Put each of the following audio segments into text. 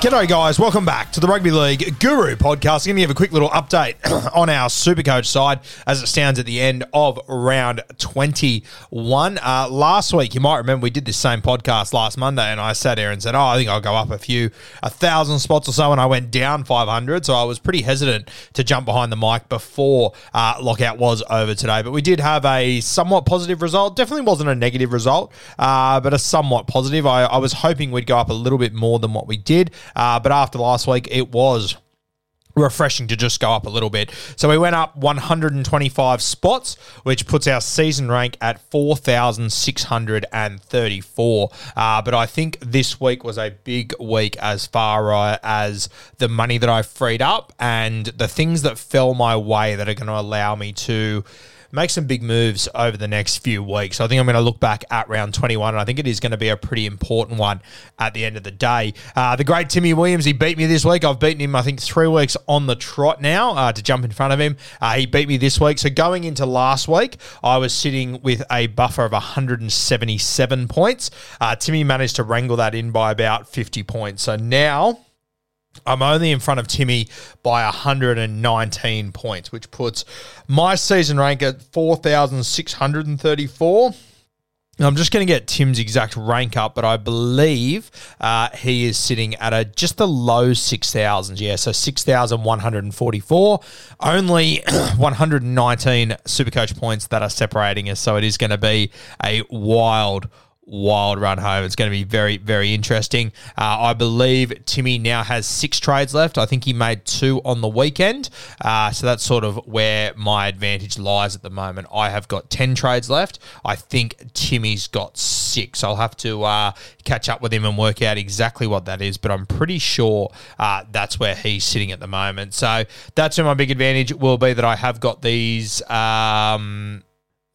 G'day, guys. Welcome back to the Rugby League Guru podcast. I'm going to give a quick little update on our Supercoach side as it stands at the end of round 21. Uh, last week, you might remember we did this same podcast last Monday, and I sat there and said, Oh, I think I'll go up a few, a thousand spots or so, and I went down 500. So I was pretty hesitant to jump behind the mic before uh, lockout was over today. But we did have a somewhat positive result. Definitely wasn't a negative result, uh, but a somewhat positive. I, I was hoping we'd go up a little bit more than what we did. Uh, but after last week, it was refreshing to just go up a little bit. So we went up 125 spots, which puts our season rank at 4,634. Uh, but I think this week was a big week as far uh, as the money that I freed up and the things that fell my way that are going to allow me to make some big moves over the next few weeks. I think I'm going to look back at round 21, and I think it is going to be a pretty important one at the end of the day. Uh, the great Timmy Williams, he beat me this week. I've beaten him, I think, three weeks on the trot now uh, to jump in front of him. Uh, he beat me this week. So going into last week, I was sitting with a buffer of 177 points. Uh, Timmy managed to wrangle that in by about 50 points. So now. I'm only in front of Timmy by 119 points, which puts my season rank at 4,634. I'm just going to get Tim's exact rank up, but I believe uh, he is sitting at a just the low 6,000s. Yeah, so 6,144. Only 119 Supercoach points that are separating us. So it is going to be a wild, wild run home. It's going to be very, very interesting. Uh, I believe Timmy now has six trades left. I think he made two on the weekend. Uh, so that's sort of where my advantage lies at the moment. I have got 10 trades left. I think Timmy's got six. I'll have to uh, catch up with him and work out exactly what that is, but I'm pretty sure uh, that's where he's sitting at the moment. So that's where my big advantage will be that I have got these. Um,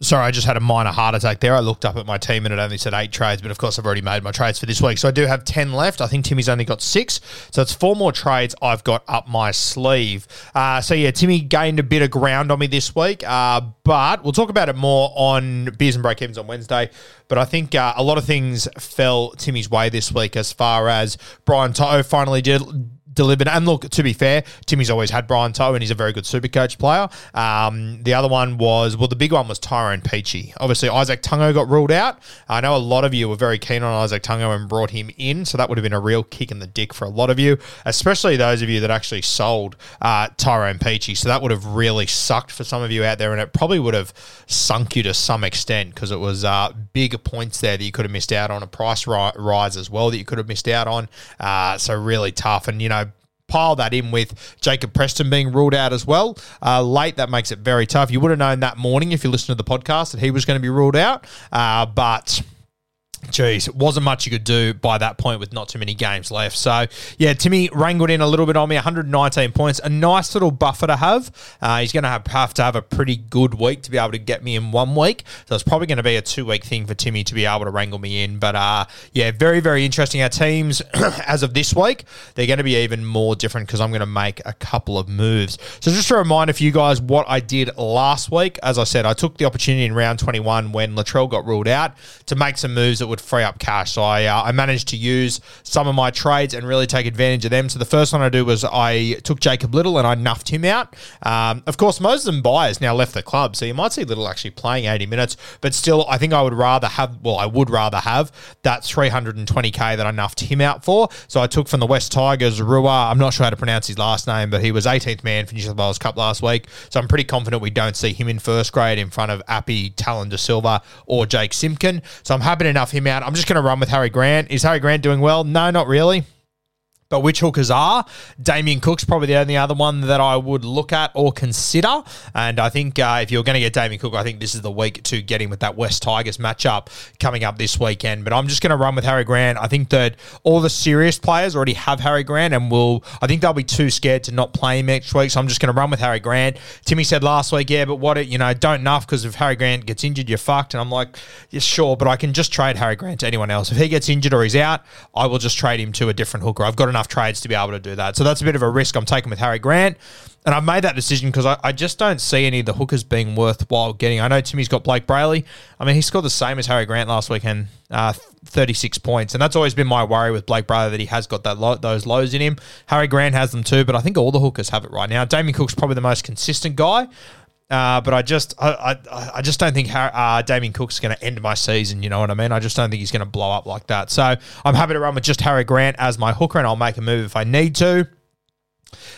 Sorry, I just had a minor heart attack there. I looked up at my team and it only said eight trades, but of course I've already made my trades for this week. So I do have 10 left. I think Timmy's only got six. So it's four more trades I've got up my sleeve. Uh, so yeah, Timmy gained a bit of ground on me this week, uh, but we'll talk about it more on Beers and Break Evens on Wednesday. But I think uh, a lot of things fell Timmy's way this week as far as Brian Toto finally did delivered. And look, to be fair, Timmy's always had Brian To'o, and he's a very good super coach player. Um, the other one was, well, the big one was Tyrone Peachey. Obviously, Isaac Tungo got ruled out. I know a lot of you were very keen on Isaac Tungo and brought him in, so that would have been a real kick in the dick for a lot of you, especially those of you that actually sold uh, Tyrone Peachey. So that would have really sucked for some of you out there, and it probably would have sunk you to some extent because it was uh, big points there that you could have missed out on, a price ri- rise as well that you could have missed out on. Uh, so really tough. And, you know, pile that in with Jacob Preston being ruled out as well uh, late. That makes it very tough. You would have known that morning if you listened to the podcast that he was going to be ruled out, uh, but Jeez, it wasn't much you could do by that point with not too many games left. So, yeah, Timmy wrangled in a little bit on me, 119 points. A nice little buffer to have. Uh, he's going to have, have to have a pretty good week to be able to get me in one week. So, it's probably going to be a two week thing for Timmy to be able to wrangle me in. But, uh, yeah, very, very interesting. Our teams, as of this week, they're going to be even more different because I'm going to make a couple of moves. So, just a reminder for you guys what I did last week. As I said, I took the opportunity in round 21 when Latrell got ruled out to make some moves that would free up cash. So I, uh, I managed to use some of my trades and really take advantage of them. So the first one I do was I took Jacob Liddle and I nuffed him out. Um, of course, most of them buyers now left the club, so you might see Liddle actually playing 80 minutes, but still, I think I would rather have, well, I would rather have that 320k that I nuffed him out for. So I took from the West Tigers, Rua. I'm not sure how to pronounce his last name, but he was 18th man for New South Wales Cup last week. So I'm pretty confident we don't see him in first grade in front of Appy, Tallyn Da Silva, or Jake Simpkin. So I'm happy to nuff out. I'm just going to run with Harry Grant. Is Harry Grant doing well? No, not really. But which hookers are? Damien Cook's probably the only other one that I would look at or consider. And I think uh, if you're going to get Damien Cook, I think this is the week to get him with that West Tigers matchup coming up this weekend. But I'm just going to run with Harry Grant. I think that all the serious players already have Harry Grant and will, I think they'll be too scared to not play him next week. So I'm just going to run with Harry Grant. Timmy said last week, yeah, but what, it, you know, don't enough because if Harry Grant gets injured, you're fucked. And I'm like, yeah, sure, but I can just trade Harry Grant to anyone else. If he gets injured or he's out, I will just trade him to a different hooker. I've got enough trades to be able to do that. So that's a bit of a risk I'm taking with Harry Grant. And I've made that decision because I, I, just don't see any of the hookers being worthwhile getting. I know Timmy's got Blayke Brailey. I mean, he scored the same as Harry Grant last weekend, uh, 36 points. And that's always been my worry with Blayke Brailey that he has got that low, those lows in him. Harry Grant has them too, but I think all the hookers have it right now. Damien Cook's probably the most consistent guy. Uh, but I just, I, I, I just don't think Harry, uh, Damien Cook's going to end my season. You know what I mean? I just don't think he's going to blow up like that. So I'm happy to run with just Harry Grant as my hooker, and I'll make a move if I need to.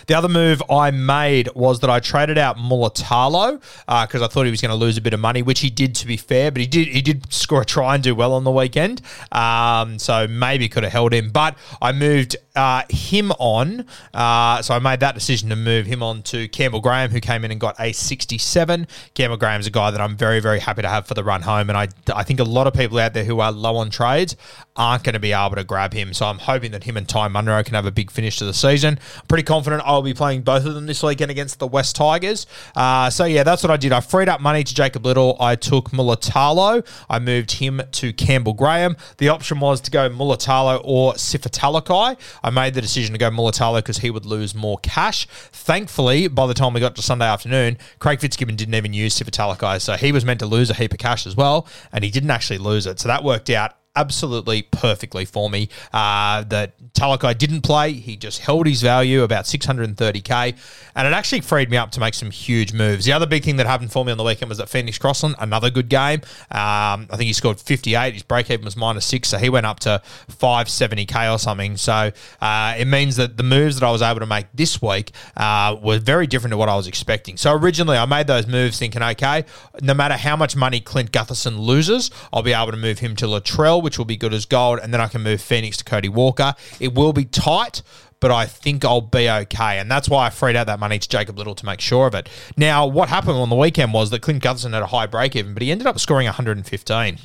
The other move I made was that I traded out Mulitalo because uh, I thought he was going to lose a bit of money, which he did, to be fair. But he did he did score a try and do well on the weekend, um, so maybe could have held him. But I moved uh, him on, uh, so I made that decision to move him on to Campbell Graham, who came in and got a 67. Campbell Graham's a guy that I'm very very happy to have for the run home, and I I think a lot of people out there who are low on trades aren't going to be able to grab him. So I'm hoping that him and Ty Munro can have a big finish to the season. Pretty confident I'll be playing both of them this weekend against the West Tigers. Uh, so yeah, that's what I did. I freed up money to Jacob Liddle. I took Mulitalo. I moved him to Campbell Graham. The option was to go Mulitalo or Sifatalakai. I made the decision to go Mulitalo because he would lose more cash. Thankfully, by the time we got to Sunday afternoon, Craig Fitzgibbon didn't even use Sifatalakai, so he was meant to lose a heap of cash as well, and he didn't actually lose it. So that worked out absolutely perfectly for me. Uh, that Talakai didn't play. He just held his value about 630k, and it actually freed me up to make some huge moves. The other big thing that happened for me on the weekend was that Phoenix Crossland, another good game. Um, I think he scored 58. His break even was minus six, so he went up to 570k or something. So uh, it means that the moves that I was able to make this week uh, were very different to what I was expecting. So originally I made those moves thinking, okay, no matter how much money Clint Gutherson loses, I'll be able to move him to Latrell which will be good as gold, and then I can move Phoenix to Cody Walker. It will be tight, but I think I'll be okay. And that's why I freed out that money to Jacob Liddle to make sure of it. Now, what happened on the weekend was that Clint Gutherson had a high break even, but he ended up scoring 115.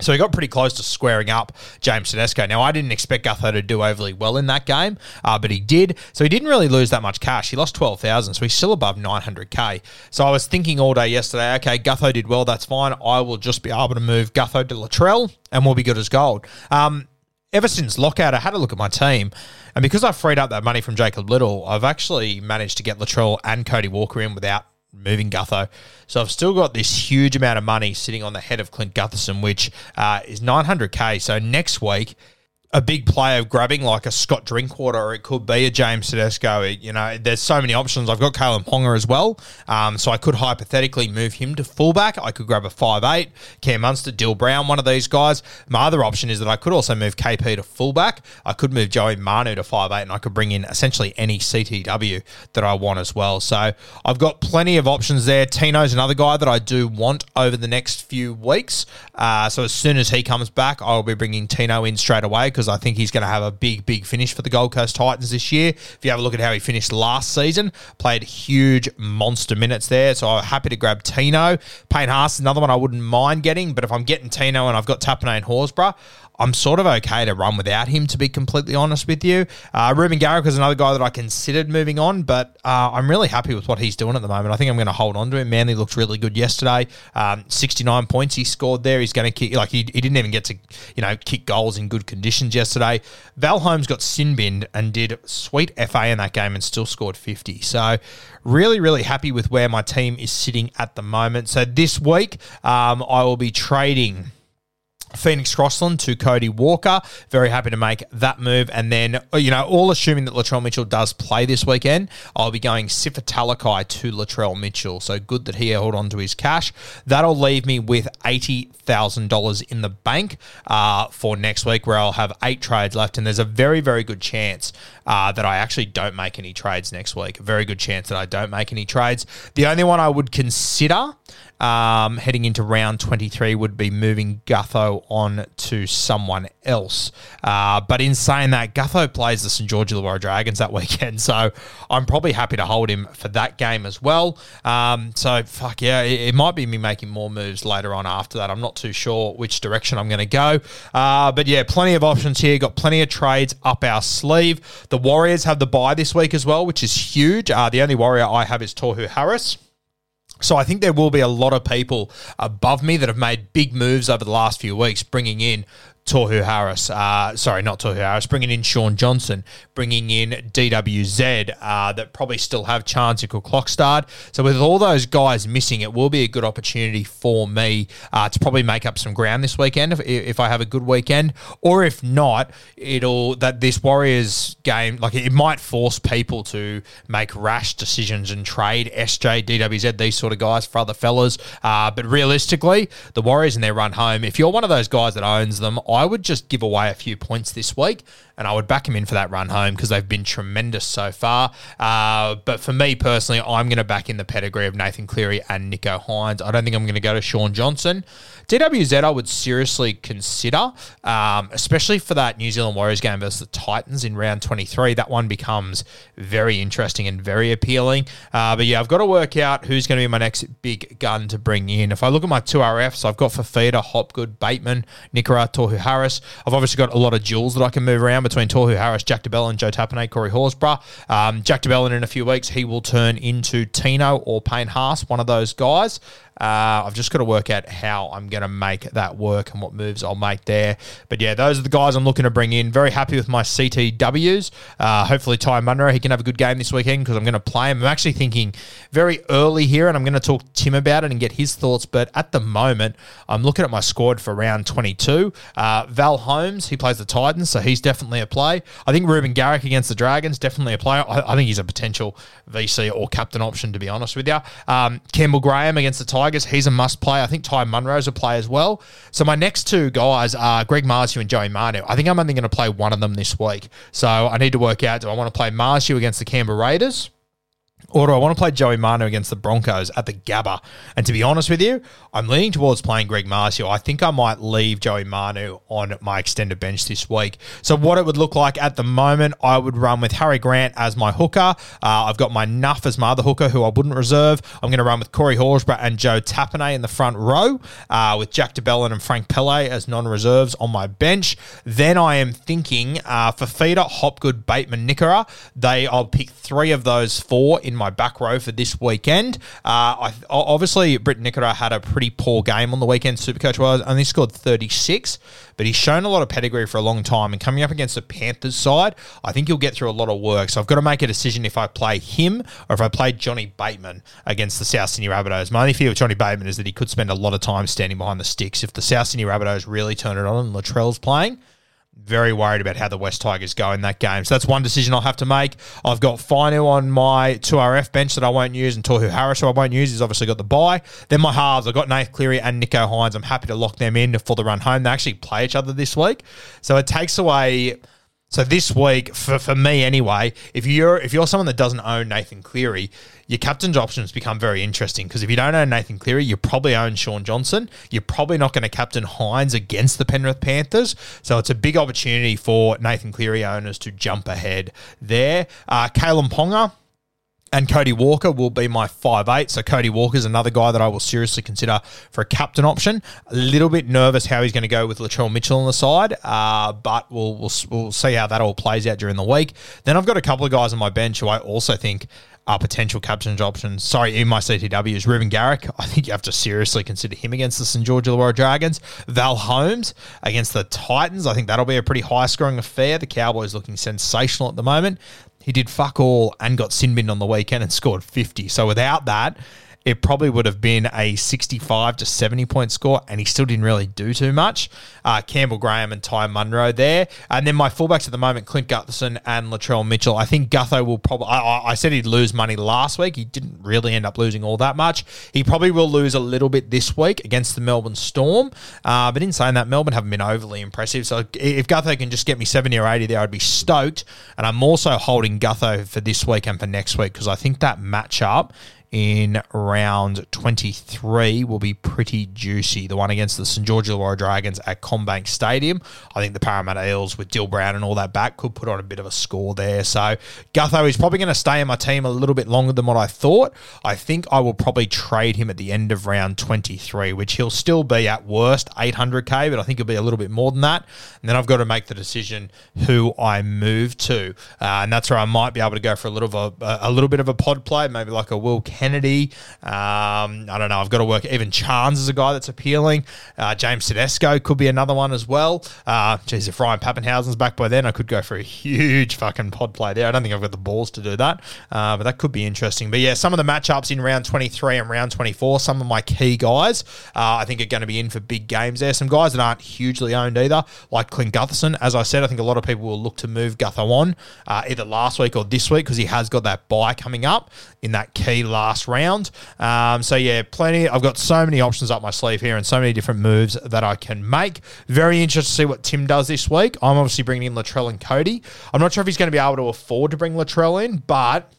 So he got pretty close to squaring up James Tedesco. Now, I didn't expect Gutho to do overly well in that game, uh, but he did. So he didn't really lose that much cash. He lost 12,000, so he's still above 900k. So I was thinking all day yesterday, okay, Gutho did well, that's fine. I will just be able to move Gutho to Latrell, and we'll be good as gold. Um, ever since lockout, I had a look at my team, and because I freed up that money from Jacob Liddle, I've actually managed to get Latrell and Cody Walker in without moving Gutho. So I've still got this huge amount of money sitting on the head of Clint Gutherson, which uh, is 900k. So next week, a big player grabbing like a Scott Drinkwater, or it could be a James Tedesco. You know, there's so many options. I've got Kalyn Ponga as well, um, so I could hypothetically move him to fullback. I could grab a five eight, Cam Munster, Dill Brown, one of these guys. My other option is that I could also move KP to fullback. I could move Joey Manu to five eight, and I could bring in essentially any CTW that I want as well. So I've got plenty of options there. Tino's another guy that I do want over the next few weeks. Uh, so as soon as he comes back, I'll be bringing Tino in straight away because because I think he's going to have a big, big finish for the Gold Coast Titans this year. If you have a look at how he finished last season, played huge monster minutes there. So I'm happy to grab Tino. Payne Haas, another one I wouldn't mind getting, but if I'm getting Tino and I've got Tapine and Horsburgh, I'm sort of okay to run without him, to be completely honest with you. Uh, Reuben Garrick is another guy that I considered moving on, but uh, I'm really happy with what he's doing at the moment. I think I'm going to hold on to him. Manly looked really good yesterday. Um, 69 points he scored there. He's going to kick, like, he, he didn't even get to, you know, kick goals in good conditions yesterday. Val Holmes got sin binned and did sweet FA in that game and still scored 50. So, really, really happy with where my team is sitting at the moment. So, this week, um, I will be trading. Phoenix Crossland to Cody Walker. Very happy to make that move. And then, you know, all assuming that Latrell Mitchell does play this weekend, I'll be going Sifa Talakai to Latrell Mitchell. So good that he held on to his cash. That'll leave me with $80,000 in the bank uh, for next week, where I'll have eight trades left. And there's a very, very good chance uh, that I actually don't make any trades next week. A very good chance that I don't make any trades. The only one I would consider um, heading into round 23 would be moving Gutho on to someone else. Uh, but in saying that, Gutho plays the St. George Illawarra Dragons that weekend, so I'm probably happy to hold him for that game as well. Um, so, fuck yeah, it, it, might be me making more moves later on after that. I'm not too sure which direction I'm going to go. Uh, but yeah, plenty of options here. Got plenty of trades up our sleeve. The Warriors have the buy this week as well, which is huge. Uh, the only Warrior I have is Tohu Harris. So I think there will be a lot of people above me that have made big moves over the last few weeks, bringing in Tohu Harris, uh, sorry, not Tohu Harris, bringing in Shaun Johnson, bringing in DWZ uh, that probably still have chance could clock start. So with all those guys missing, it will be a good opportunity for me uh, to probably make up some ground this weekend if, if I have a good weekend, or if not, it'll that this Warriors game like it might force people to make rash decisions and trade SJ, DWZ, these sort of guys for other fellas. Uh, but realistically, the Warriors in their run home, if you're one of those guys that owns them. I would just give away a few points this week and I would back him in for that run home because they've been tremendous so far. Uh, but for me personally, I'm going to back in the pedigree of Nathan Cleary and Nicho Hynes. I don't think I'm going to go to Shaun Johnson. DWZ, I would seriously consider, um, especially for that New Zealand Warriors game versus the Titans in round 23. That one becomes very interesting and very appealing. Uh, but yeah, I've got to work out who's going to be my next big gun to bring in. If I look at my two RFs, I've got Fifita, Hopgood, Bateman, Tohu Harris. I've obviously got a lot of jewels that I can move around between Tohu Harris, Jack de Belin, and Joe Tapine, Corey Horsburgh. Um, Jack de Belin in a few weeks, he will turn into Tino or Payne Haas, one of those guys. Uh, I've just got to work out how I'm going to make that work and what moves I'll make there. But yeah, those are the guys I'm looking to bring in. Very happy with my CTWs. Uh, hopefully, Ty Munro, he can have a good game this weekend because I'm going to play him. I'm actually thinking very early here, and I'm going to talk to Tim about it and get his thoughts. But at the moment, I'm looking at my squad for round 22. Uh, Val Holmes, he plays the Titans, so he's definitely a play. I think Reuben Garrick against the Dragons, definitely a player. I, I think he's a potential VC or captain option, to be honest with you. Um, Campbell Graham against the Titans. Tigers, he's a must play. I think Ty Munro's a play as well. So my next two guys are Greg Marzhew and Joey Manu. I think I'm only going to play one of them this week. So I need to work out do I want to play Marzhew against the Canberra Raiders? Or do I want to play Joey Manu against the Broncos at the Gabba? And to be honest with you, I'm leaning towards playing Greg Marzhew. I think I might leave Joey Manu on my extended bench this week. So what it would look like at the moment, I would run with Harry Grant as my hooker. Uh, I've got my Nuff as my other hooker, who I wouldn't reserve. I'm going to run with Corey Horsburgh and Joe Tapine in the front row, uh, with Jack de Belin and Frank Pele as non-reserves on my bench. Then I am thinking uh, for Fifita, Hopgood, Bateman, Nikora. They I'll pick three of those four in my my back row for this weekend. Uh, I, obviously, Britt Nikora had a pretty poor game on the weekend. Supercoach was only scored 36, but he's shown a lot of pedigree for a long time. And coming up against the Panthers side, I think he'll get through a lot of work. So I've got to make a decision if I play him or if I play Johnny Bateman against the South Sydney Rabbitohs. My only fear with Johnny Bateman is that he could spend a lot of time standing behind the sticks if the South Sydney Rabbitohs really turn it on and Latrell's playing very worried about how the West Tigers go in that game. So that's one decision I'll have to make. I've got Finu on my 2RF bench that I won't use, and Tohu Harris, who I won't use, he's obviously got the bye. Then my halves, I've got Nate Cleary and Nicho Hynes. I'm happy to lock them in for the run home. They actually play each other this week. So it takes away So this week, for, for me anyway, if you're if you're someone that doesn't own Nathan Cleary, your captain's options become very interesting because if you don't own Nathan Cleary, you probably own Shaun Johnson. You're probably not going to captain Hynes against the Penrith Panthers. So it's a big opportunity for Nathan Cleary owners to jump ahead there. Uh, Kalyn Ponga, and Cody Walker will be my five eight. So Cody Walker is another guy that I will seriously consider for a captain option. A little bit nervous how he's going to go with Latrell Mitchell on the side, uh, but we'll, we'll we'll see how that all plays out during the week. Then I've got a couple of guys on my bench who I also think are potential captain's options. Sorry, in my CTW is Reuben Garrick. I think you have to seriously consider him against the St George Illawarra Dragons. Val Holmes against the Titans. I think that'll be a pretty high scoring affair. The Cowboys looking sensational at the moment. He did fuck all and got sin binned on the weekend and scored 50. So without that, it probably would have been a 65 to 70 point score, and he still didn't really do too much. Uh, Campbell Graham and Ty Munro there. And then my fullbacks at the moment, Clint Gutherson and Latrell Mitchell. I think Gutho will probably, I, I, said he'd lose money last week. He didn't really end up losing all that much. He probably will lose a little bit this week against the Melbourne Storm. Uh, but in saying that, Melbourne haven't been overly impressive. So if Gutho can just get me 70 or 80 there, I'd be stoked. And I'm also holding Gutho for this week and for next week because I think that matchup in round 23 will be pretty juicy. The one against the St. George Illawarra Dragons at CommBank Stadium. I think the Parramatta Eels with Dill Brown and all that back could put on a bit of a score there. So Gutho is probably going to stay in my team a little bit longer than what I thought. I think I will probably trade him at the end of round 23, which he'll still be at worst 800k, but I think he'll be a little bit more than that. And then I've got to make the decision who I move to, uh, and that's where I might be able to go for a little of a, a little bit of a pod play, maybe like a Will. Kennedy. Um, I don't know. I've got to work. Even Chance is a guy that's appealing. Uh, James Tedesco could be another one as well. Uh, if Ryan Papenhuyzen's back by then, I could go for a huge fucking pod play there. I don't think I've got the balls to do that, uh, but that could be interesting. But yeah, some of the matchups in round 23 and round 24, some of my key guys, uh, I think are going to be in for big games there. Some guys that aren't hugely owned either, like Clint Gutherson. As I said, I think a lot of people will look to move Gutho on uh, either last week or this week because he has got that buy coming up in that key last last round. Um, so yeah, plenty. I've got so many options up my sleeve here and so many different moves that I can make. Very interested to see what Tim does this week. I'm obviously bringing in Latrell and Cody. I'm not sure if he's going to be able to afford to bring Latrell in, but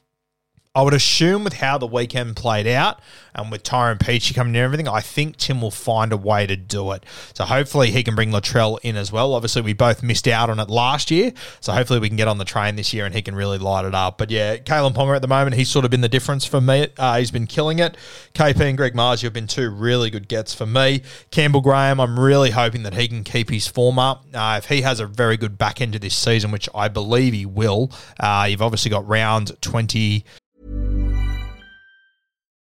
I would assume with how the weekend played out and with Tyrone Peachey coming in and everything, I think Tim will find a way to do it. So hopefully he can bring Latrell in as well. Obviously, we both missed out on it last year. So hopefully we can get on the train this year and he can really light it up. But yeah, Kalyn Ponga at the moment, he's sort of been the difference for me. Uh, he's been killing it. KP and Greg Marzhew have been two really good gets for me. Campbell Graham, I'm really hoping that he can keep his form up. Uh, if he has a very good back end to this season, which I believe he will, uh, you've obviously got round 20.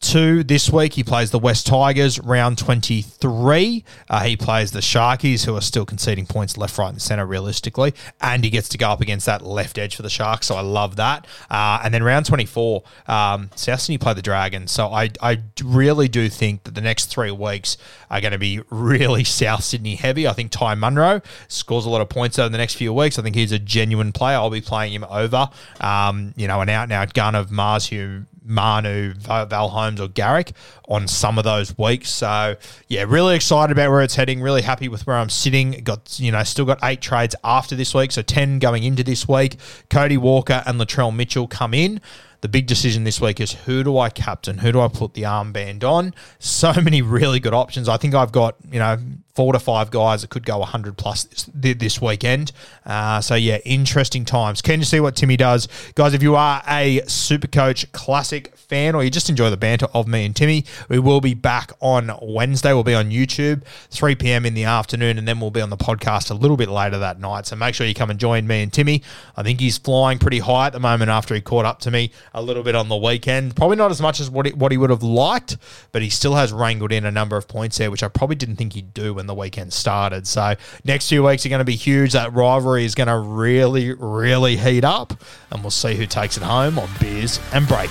two this week. He plays the West Tigers round 23. Uh, he plays the Sharkies, who are still conceding points left, right, and centre realistically. And he gets to go up against that left edge for the Sharks. So I love that. Uh, and then round 24, um, South Sydney play the Dragons. So I, I really do think that the next three weeks are going to be really South Sydney heavy. I think Ty Munro scores a lot of points over the next few weeks. I think he's a genuine player. I'll be playing him over, um, you know, an out and out gun of Mars Marzhew Manu, Val Holmes, or Garrick on some of those weeks. So yeah, really excited about where it's heading. Really happy with where I'm sitting. Got you know still got eight trades after this week, so ten going into this week. Cody Walker and Latrell Mitchell come in. The big decision this week is who do I captain? Who do I put the armband on? So many really good options. I think I've got, you know, four to five guys that could go 100 plus this, weekend. Uh, so, yeah, interesting times. Can you see what Timmy does? Guys, if you are a Super Coach Classic fan or you just enjoy the banter of me and Timmy, we will be back on Wednesday. We'll be on YouTube, 3 p.m. in the afternoon, and then we'll be on the podcast a little bit later that night. So make sure you come and join me and Timmy. I think he's flying pretty high at the moment after he caught up to me a little bit on the weekend. Probably not as much as what he, what he would have liked, but he still has wrangled in a number of points there, which I probably didn't think he'd do when the weekend started. So next few weeks are going to be huge. That rivalry is going to really, really heat up, and we'll see who takes it home on beers and break.